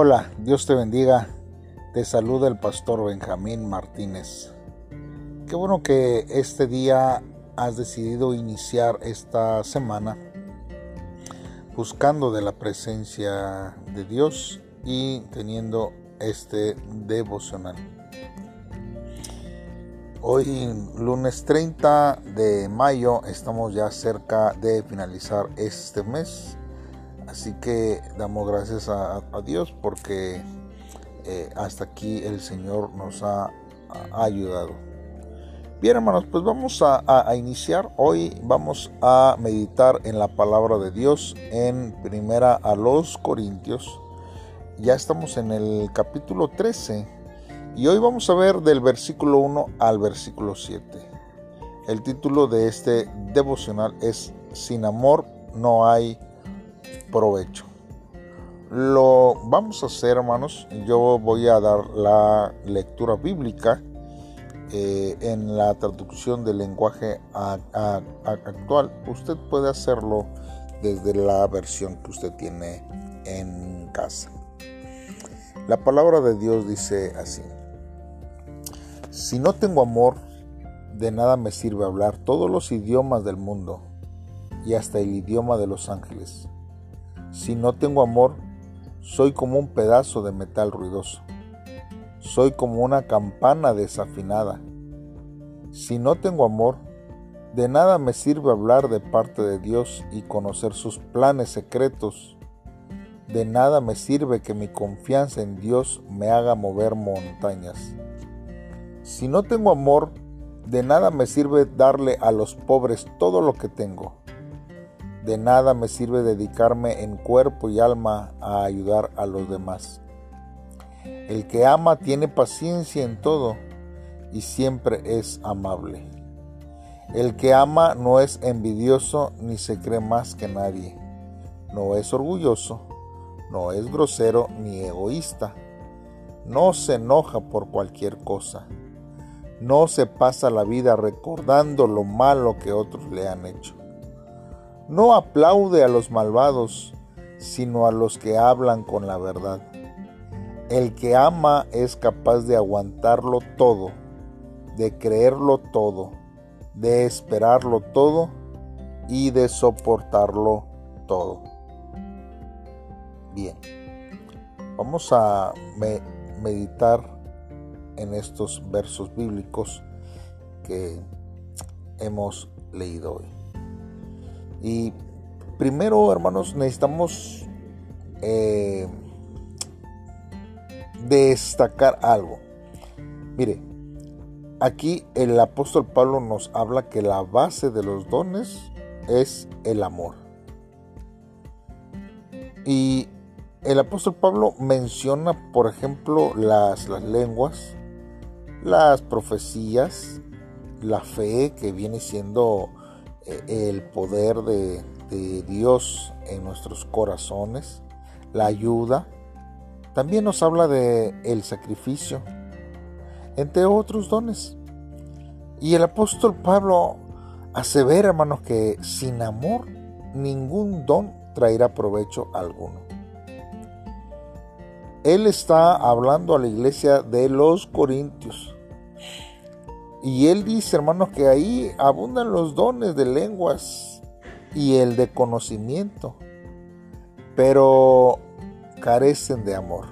Hola, Dios te bendiga. Te saluda el pastor Benjamín Martínez. Qué bueno que este día has decidido iniciar esta semana buscando de la presencia de Dios y teniendo este devocional. Hoy, lunes 30 de mayo, estamos ya cerca de finalizar este mes. Así que damos gracias a, Dios porque eh, hasta aquí el Señor nos ha, ayudado. Bien hermanos, pues vamos a, iniciar. Hoy vamos a meditar en la palabra de Dios en primera a los Corintios. Ya estamos en el capítulo 13 y hoy vamos a ver del versículo 1 al versículo 7. El título de este devocional es Sin amor no hay provecho. Lo vamos a hacer, hermanos. Yo voy a dar la lectura bíblica eh, en la traducción del lenguaje actual. Usted puede hacerlo desde la versión que usted tiene en casa. La palabra de Dios dice así. Si no tengo amor, de nada me sirve hablar todos los idiomas del mundo y hasta el idioma de los ángeles. Si no tengo amor, soy como un pedazo de metal ruidoso. Soy como una campana desafinada. Si no tengo amor, de nada me sirve hablar de parte de Dios y conocer sus planes secretos. De nada me sirve que mi confianza en Dios me haga mover montañas. Si no tengo amor, de nada me sirve darle a los pobres todo lo que tengo. De nada me sirve dedicarme en cuerpo y alma a ayudar a los demás. El que ama tiene paciencia en todo y siempre es amable. El que ama no es envidioso ni se cree más que nadie. No es orgulloso, no es grosero ni egoísta. No se enoja por cualquier cosa no se pasa la vida recordando lo malo que otros le han hecho. No aplaude a los malvados, sino a los que hablan con la verdad. El que ama es capaz de aguantarlo todo, de creerlo todo, de esperarlo todo y de soportarlo todo. Bien, vamos a meditar en estos versos bíblicos que hemos leído hoy. Y primero, hermanos, necesitamos eh, destacar algo. Mire, aquí el apóstol Pablo nos habla que la base de los dones es el amor. Y el apóstol Pablo menciona, por ejemplo, las, las lenguas, las profecías, la fe que viene siendo el poder de, Dios en nuestros corazones, la ayuda, también nos habla de el sacrificio, entre otros dones. Y el apóstol Pablo asevera, hermanos, que sin amor ningún don traerá provecho alguno. Él está hablando a la iglesia de los Corintios. Y él dice, hermanos, que ahí abundan los dones de lenguas y el de conocimiento, pero carecen de amor.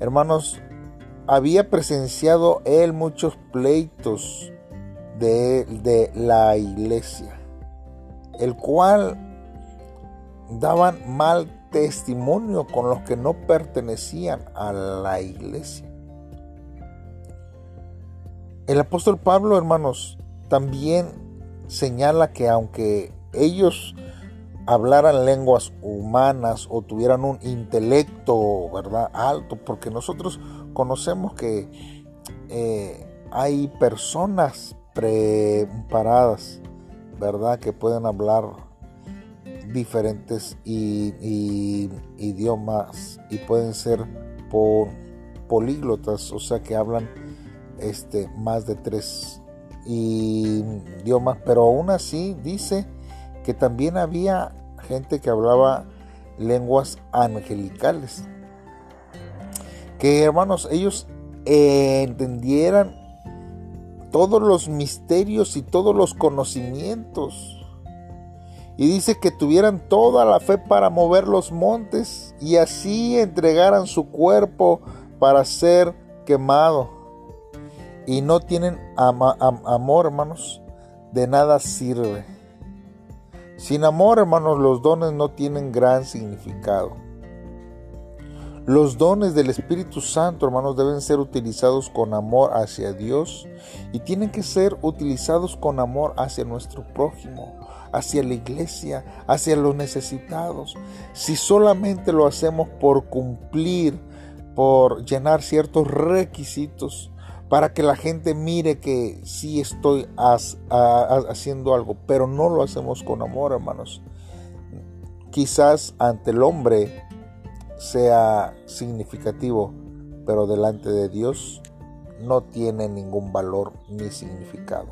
Hermanos, había presenciado él muchos pleitos de, de la iglesia, el cual daban mal testimonio con los que no pertenecían a la iglesia. El apóstol Pablo, hermanos, también señala que aunque ellos hablaran lenguas humanas o tuvieran un intelecto, ¿verdad? Alto, porque nosotros conocemos que eh, hay personas preparadas, ¿verdad? Que pueden hablar diferentes idiomas y pueden ser políglotas, o sea que hablan este, más de tres idiomas, pero aún así dice que también había gente que hablaba lenguas angelicales. Que hermanos, ellos entendieran todos los misterios y todos los conocimientos. Y dice que tuvieran toda la fe para mover los montes y así entregaran su cuerpo para ser quemado. Y no tienen amor, hermanos, de nada sirve. Sin amor, hermanos, los dones no tienen gran significado. Los dones del Espíritu Santo, hermanos, deben ser utilizados con amor hacia Dios y tienen que ser utilizados con amor hacia nuestro prójimo, hacia la iglesia, hacia los necesitados. Si solamente lo hacemos por cumplir, por llenar ciertos requisitos, para que la gente mire que sí estoy haciendo algo, pero no lo hacemos con amor, hermanos. Quizás ante el hombre sea significativo, pero delante de Dios no tiene ningún valor ni significado.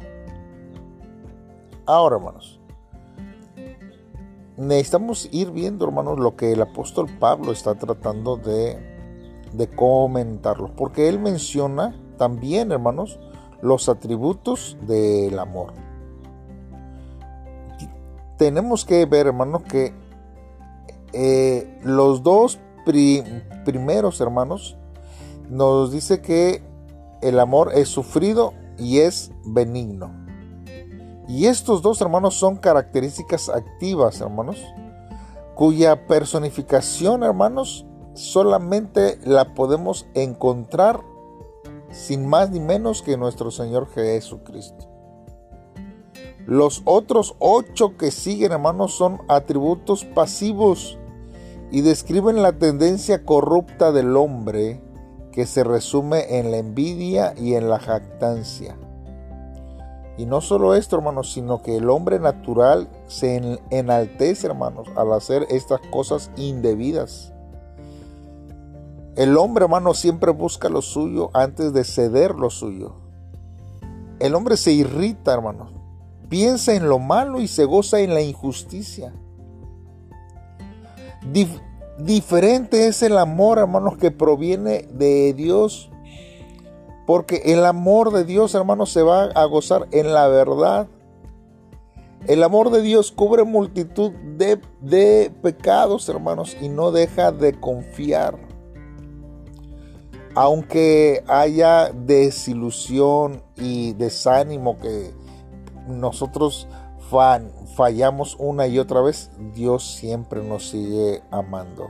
Ahora, hermanos, necesitamos ir viendo, hermanos, lo que el apóstol Pablo está tratando de, de comentarlos, porque él menciona también, hermanos, los atributos del amor. Tenemos que ver, hermanos, que eh, los dos primeros, hermanos, nos dice que el amor es sufrido y es benigno. Y estos dos, hermanos, son características activas, hermanos, cuya personificación, hermanos, solamente la podemos encontrar sin más ni menos que nuestro Señor Jesucristo. Los otros ocho que siguen, hermanos, son atributos pasivos y describen la tendencia corrupta del hombre que se resume en la envidia y en la jactancia. Y no solo esto, hermanos, sino que el hombre natural se enaltece, hermanos, al hacer estas cosas indebidas. El hombre, hermano, siempre busca lo suyo antes de ceder lo suyo. El hombre se irrita, hermano. Piensa en lo malo y se goza en la injusticia. diferente es el amor, hermanos, que proviene de Dios. Porque el amor de Dios, hermanos, se va a gozar en la verdad. El amor de Dios cubre multitud de, de pecados, hermanos, y no deja de confiar aunque haya desilusión y desánimo que nosotros fallamos una y otra vez, Dios siempre nos sigue amando.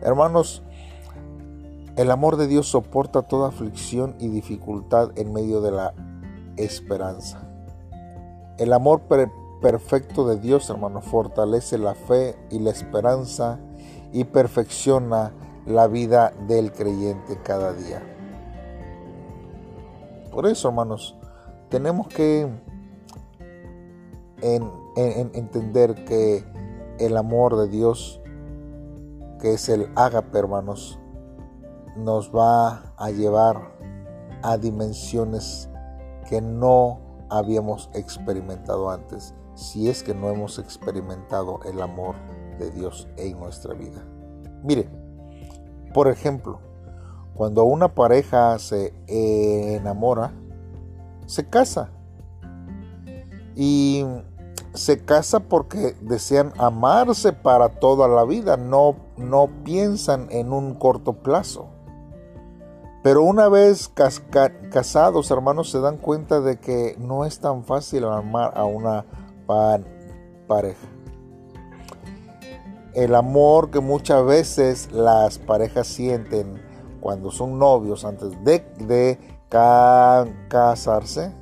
Hermanos, el amor de Dios soporta toda aflicción y dificultad en medio de la esperanza. El amor perfecto de Dios, hermanos, fortalece la fe y la esperanza y perfecciona la vida del creyente cada día. Por eso, hermanos, tenemos que entender que el amor de Dios, que es el ágape, hermanos, nos va a llevar a dimensiones que no habíamos experimentado antes, si es que no hemos experimentado el amor de Dios en nuestra vida. Mire, por ejemplo, cuando una pareja se enamora, se casa. Y se casa porque desean amarse para toda la vida, no, no piensan en un corto plazo. Pero una vez casados, hermanos, se dan cuenta de que no es tan fácil amar a una pareja el amor que muchas veces las parejas sienten cuando son novios antes de, casarse,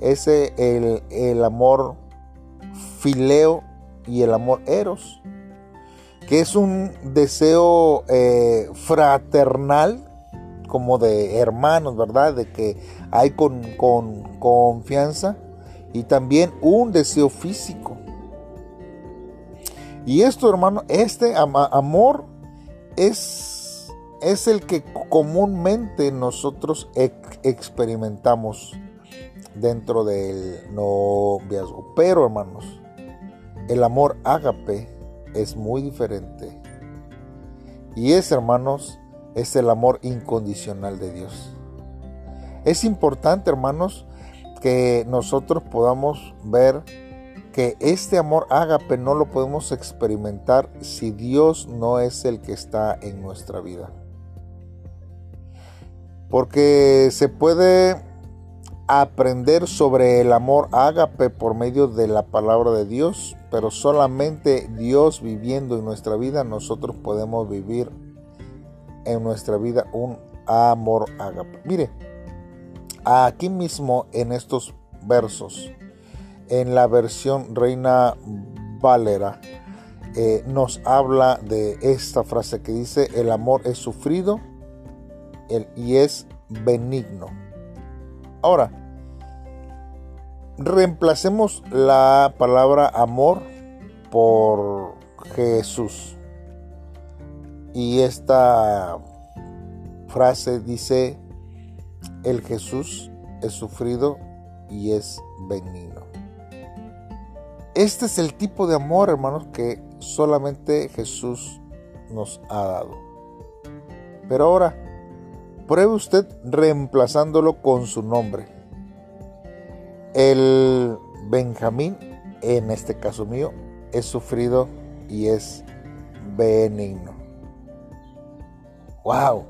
ese el, el amor fileo y el amor eros, que es un deseo eh, fraternal, como de hermanos, ¿verdad? De que hay con, con confianza y también un deseo físico y esto, hermano, este amor es, es el que comúnmente nosotros experimentamos dentro del noviazgo. Pero, hermanos, el amor ágape es muy diferente. Y es, hermanos, es el amor incondicional de Dios. Es importante, hermanos, que nosotros podamos ver que este amor ágape no lo podemos experimentar si Dios no es el que está en nuestra vida. Porque se puede aprender sobre el amor ágape por medio de la palabra de Dios, pero solamente Dios viviendo en nuestra vida nosotros podemos vivir en nuestra vida un amor ágape. Mire, aquí mismo en estos versos, en la versión Reina Valera, eh, nos habla de esta frase que dice, el amor es sufrido y es benigno. Ahora, reemplacemos la palabra amor por Jesús. Y esta frase dice, el Jesús es sufrido y es benigno. Este es el tipo de amor, hermanos, que solamente Jesús nos ha dado. Pero ahora, pruebe usted reemplazándolo con su nombre. El Benjamín, en este caso mío, es sufrido y es benigno. ¡Wow!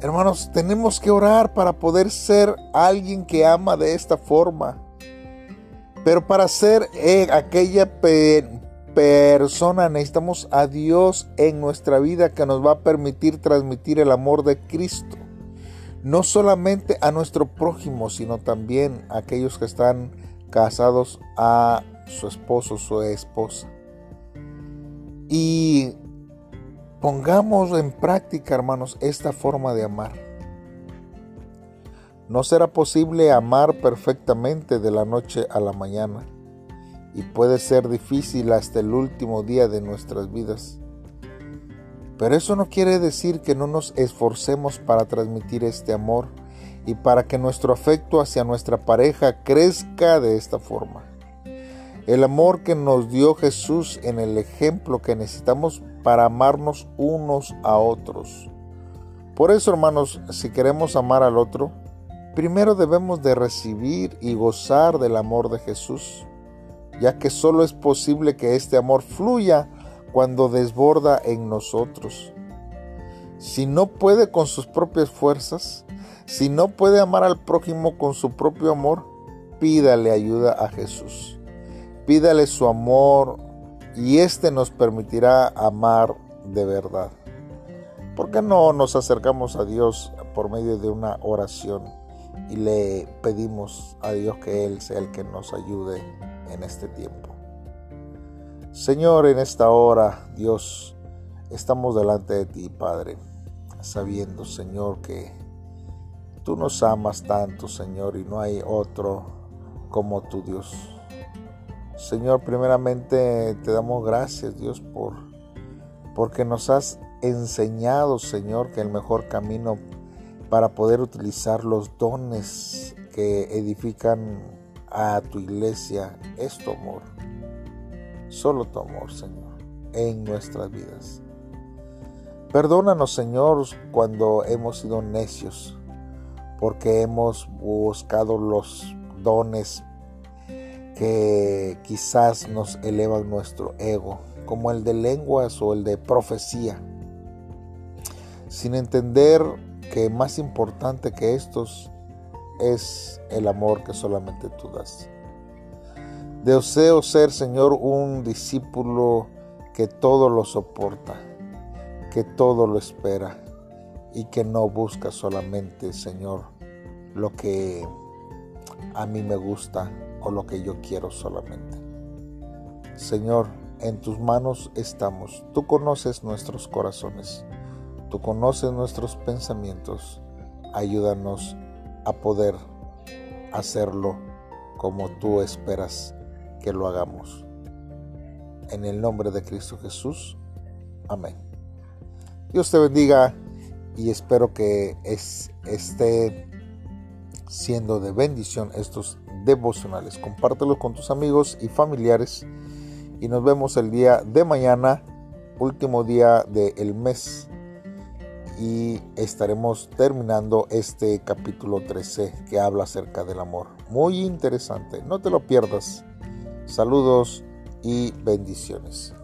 Hermanos, tenemos que orar para poder ser alguien que ama de esta forma. Pero para ser eh, aquella persona necesitamos a Dios en nuestra vida que nos va a permitir transmitir el amor de Cristo. No solamente a nuestro prójimo, sino también a aquellos que están casados a su esposo, su esposa. Y Pongamos en práctica, hermanos, esta forma de amar. No será posible amar perfectamente de la noche a la mañana y puede ser difícil hasta el último día de nuestras vidas. Pero eso no quiere decir que no nos esforcemos para transmitir este amor y para que nuestro afecto hacia nuestra pareja crezca de esta forma. El amor que nos dio Jesús en el ejemplo que necesitamos para amarnos unos a otros. Por eso, hermanos, si queremos amar al otro, primero debemos de recibir y gozar del amor de Jesús, ya que solo es posible que este amor fluya cuando desborda en nosotros. Si no puede con sus propias fuerzas, si no puede amar al prójimo con su propio amor, pídale ayuda a Jesús. Pídale su amor y éste nos permitirá amar de verdad. ¿Por qué no nos acercamos a Dios por medio de una oración y le pedimos a Dios que Él sea el que nos ayude en este tiempo? Señor, en esta hora, Dios, estamos delante de ti, Padre, sabiendo, Señor, que tú nos amas tanto, Señor, y no hay otro como tu Dios. Señor, primeramente te damos gracias, Dios, por porque nos has enseñado, Señor, que el mejor camino para poder utilizar los dones que edifican a tu iglesia es tu amor. Solo tu amor, Señor, en nuestras vidas. Perdónanos, Señor, cuando hemos sido necios, porque hemos buscado los dones que quizás nos elevan nuestro ego, como el de lenguas o el de profecía, sin entender que más importante que estos es el amor que solamente tú das. Deseo ser, Señor, un discípulo que todo lo soporta, que todo lo espera y que no busca solamente, Señor, lo que a mí me gusta, lo que yo quiero solamente. Señor, en tus manos estamos. Tú conoces nuestros corazones. Tú conoces nuestros pensamientos. Ayúdanos a poder hacerlo como tú esperas que lo hagamos. En el nombre de Cristo Jesús. Amén. Dios te bendiga y espero que es, esté siendo de bendición estos devocionales. Compártelo con tus amigos y familiares y nos vemos el día de mañana, último día del mes y estaremos terminando este capítulo 13 que habla acerca del amor. Muy interesante, no te lo pierdas. Saludos y bendiciones.